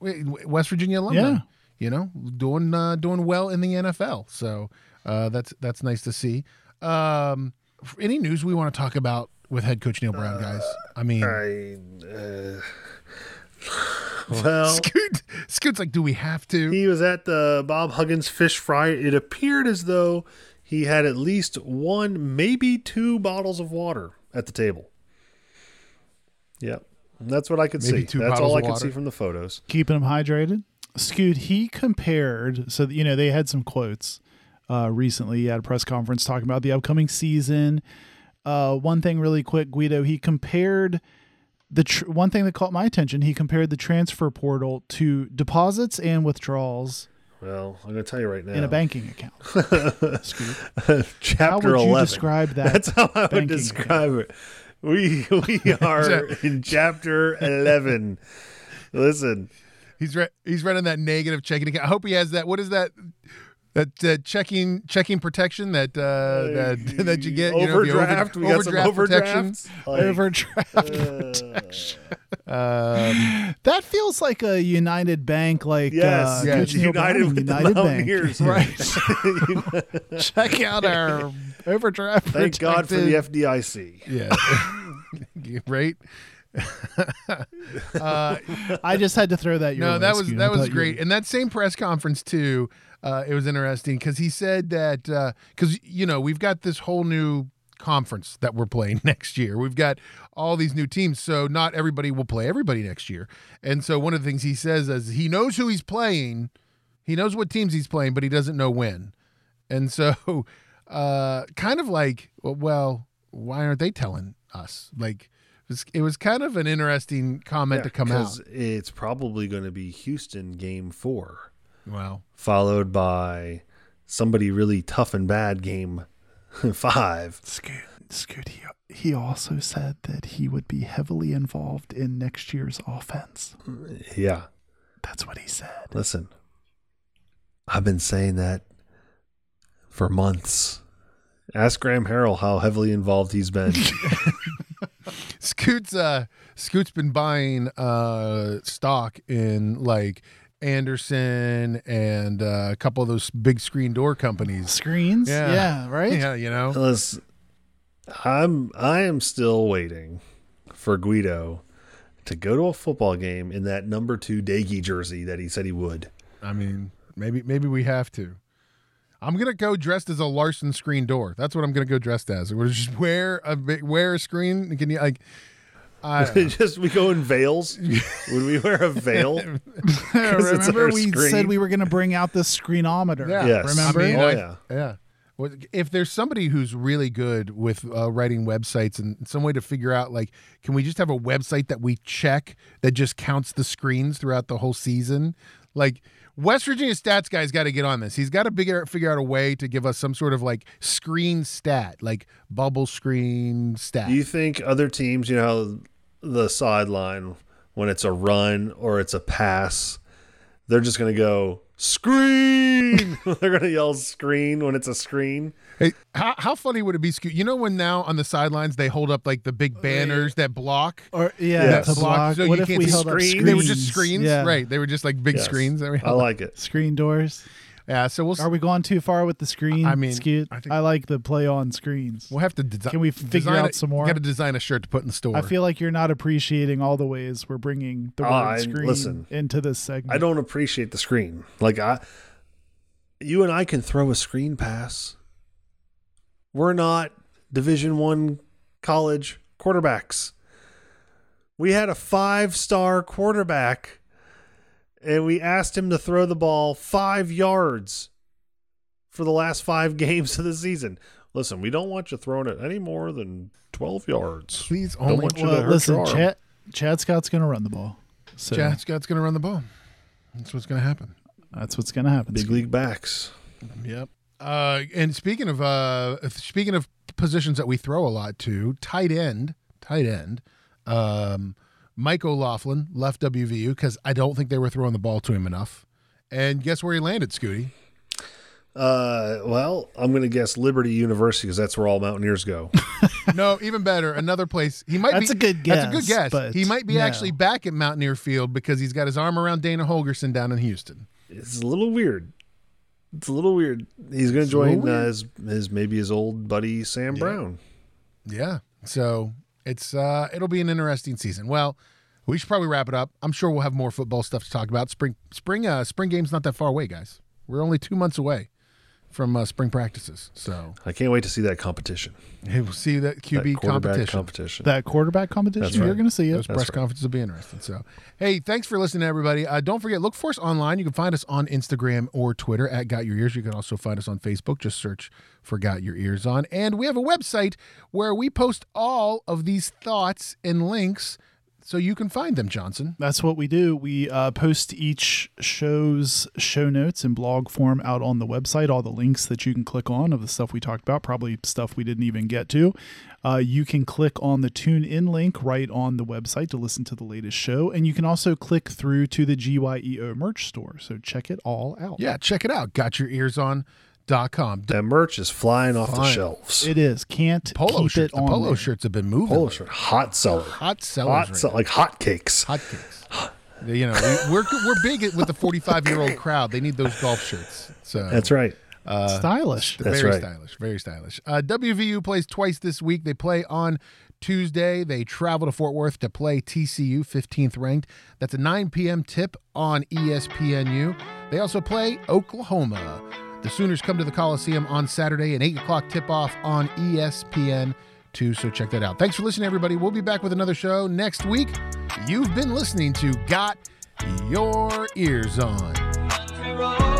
West Virginia alumni, Yeah. you know doing uh, doing well in the NFL. So uh, that's that's nice to see. Um, any news we want to talk about with head coach Neal Brown, guys? I mean, I, uh, Well, Scoot, Scoot's like, do we have to? he was at the Bob Huggins fish fry. It appeared as though he had at least one, maybe two bottles of water at the table. Yep. That's what I could Maybe see. two That's all I could see from the photos. keeping him hydrated. Scoot, he compared, so, you know, they had some quotes uh, recently at a press conference talking about the upcoming season. Uh, one thing really quick, Guido, he compared the tr- one thing that caught my attention. He compared the transfer portal to deposits and withdrawals Well, I'm going to tell you right now. in a banking account. Scoot. Chapter How would 11. describe that? That's how I would banking describe it. We we are in chapter 11. Listen, He's re- he's running that negative checking account. I hope he has that. What is that? That uh, checking checking protection that uh, that that you get. You know, if you over- overdraft. we got some overdrafts. Like, Overdraft. uh, Um, That feels like a United Bank, like yes, uh, yeah, United Brown with and the United Bank, Mountaineers. right? Check out our overdraft. Thank God for the FDIC. yeah, right. uh, I just had to throw that. Your no, way, that was that was thought you- great. And that same press conference too, uh, it was interesting because he said that because you know we've got this whole new conference that we're playing next year. We've got all these new teams, so not everybody will play everybody next year. And so one of the things he says is he knows who he's playing, he knows what teams he's playing, but he doesn't know when. And so, uh, kind of like, well, why aren't they telling us? Like, it was, it was kind of an interesting comment to come out. It's probably going to be Houston game four, Wow. followed by somebody really tough and bad game five. Scoot, Scoot, he, he also said that he would be heavily involved in next year's offense. Yeah. That's what he said. Listen, I've been saying that for months. Ask Graham Harrell how heavily involved he's been. Scoot's uh Scoot's been buying uh stock in like Anderson and uh, a couple of those big screen door companies. Screens? Yeah. Yeah, right? Yeah, you know. Listen, I'm I am still waiting for Guido to go to a football game in that number two Doege jersey that he said he would. I mean, maybe maybe we have to. I'm gonna go dressed as a Larson screen door. That's what I'm gonna go dressed as. We're just wear a big- wear a screen. Can you like? I. Just we go in veils. Would we wear a veil? Remember, we screen. said we were going to bring out the screenometer. Yeah. Yes. Remember? I mean, Oh, I- yeah. yeah. If there's somebody who's really good with uh, writing websites and some way to figure out, like, can we just have a website that we check that just counts the screens throughout the whole season? Like, West Virginia stats guy's got to get on this. He's got to figure figure out a way to give us some sort of like screen stat, like bubble screen stat. Do you think other teams, you know, the sideline when it's a run or it's a pass, they're just going to go screen. they're going to yell screen when it's a screen. Hey, how, how funny would it be, Scoot? You know when now on the sidelines they hold up like the big oh, banners that block? Or yeah, Yes. to block. so what you if can't we see held up screen? screens? They were just screens, Yeah. right? They were just like big Yes. screens. that we I like it. Screen doors. Yeah, so we'll Are we going too far with the screen? I mean, Scoot? I think- I like the play on screens. we'll have to design. Can we figure out some more? Got to design a shirt to put in the store. I feel like you're not appreciating all the ways we're bringing the word I- screen listen, into this segment. I don't appreciate the screen. Like I you and I can throw a screen pass. We're not Division 1 college quarterbacks. We had a five-star quarterback and we asked him to throw the ball 5 yards for the last 5 games of the season. Listen, we don't want you throwing it any more than 12 yards. Please Don't only want you to Well, hurt listen, your arm. Chad, Chad Scott's going to run the ball. So Chad Scott's going to run the ball. That's what's going to happen. that's what's going to happen. Big league backs. Yep. Uh, and speaking of uh, speaking of positions that we throw a lot to, tight end, tight end. Um, Mike O'Laughlin left WVU because I don't think they were throwing the ball to him enough. And guess where he landed, Scooty? Uh, well, I'm going to guess Liberty University because that's where all Mountaineers go. no, even better, another place. He might. That's be, a good guess. That's a good guess, guess. but He might be no. actually back at Mountaineer Field because he's got his arm around Dana Holgorsen down in Houston. it's a little weird. It's a little weird. He's going to It's a little join uh, his, his maybe his old buddy Sam Brown. Yeah. So it's uh it'll be an interesting season. Well, We should probably wrap it up. I'm sure we'll have more football stuff to talk about. Spring spring uh, spring game's not that far away, guys. We're only two months away from uh, spring practices, so I can't wait to see that competition. hey, we'll see that That QB quarterback competition. competition. That quarterback competition, That's you're right. going to see it. Those press right. conferences will be interesting. So, hey, thanks for listening, everybody. Uh, don't forget, look for us online. You can find us on Instagram or Twitter at Got Your Ears. You can also find us on Facebook. Just search for Got Your Ears On. And we have a website where we post all of these thoughts and links so you can find them, Johnson. That's what we do. We uh, post each show's show notes in blog form out on the website, all the links that you can click on of the stuff we talked about, probably stuff we didn't even get to. Uh, you can click on the tune in link right on the website to listen to the latest show. And you can also click through to the GYEO merch store. So check it all out. Yeah, check it out. Got Your Ears On.com. that merch is flying off the Flying. shelves. It is. Can't Polo keep shirts. it The on polo there. shirts have been moving. Polo shirt, hot seller, Hot sellers. hot right sell- now. like hotcakes. hotcakes. you know, we, we're we're big with the 45 year old crowd. They need those golf shirts. So That's right. Stylish. That's very right. stylish. Very stylish. Uh, WVU plays twice this week. They play on Tuesday. They travel to Fort Worth to play TCU, 15th ranked. That's a 9 p.m. tip on ESPNU. They also play Oklahoma. The Sooners come to the Coliseum on Saturday, an 8 o'clock tip off on ESPN. 2, so check that out. Thanks for listening, everybody. We'll be back with another show next week. You've been listening to Got Your Ears On.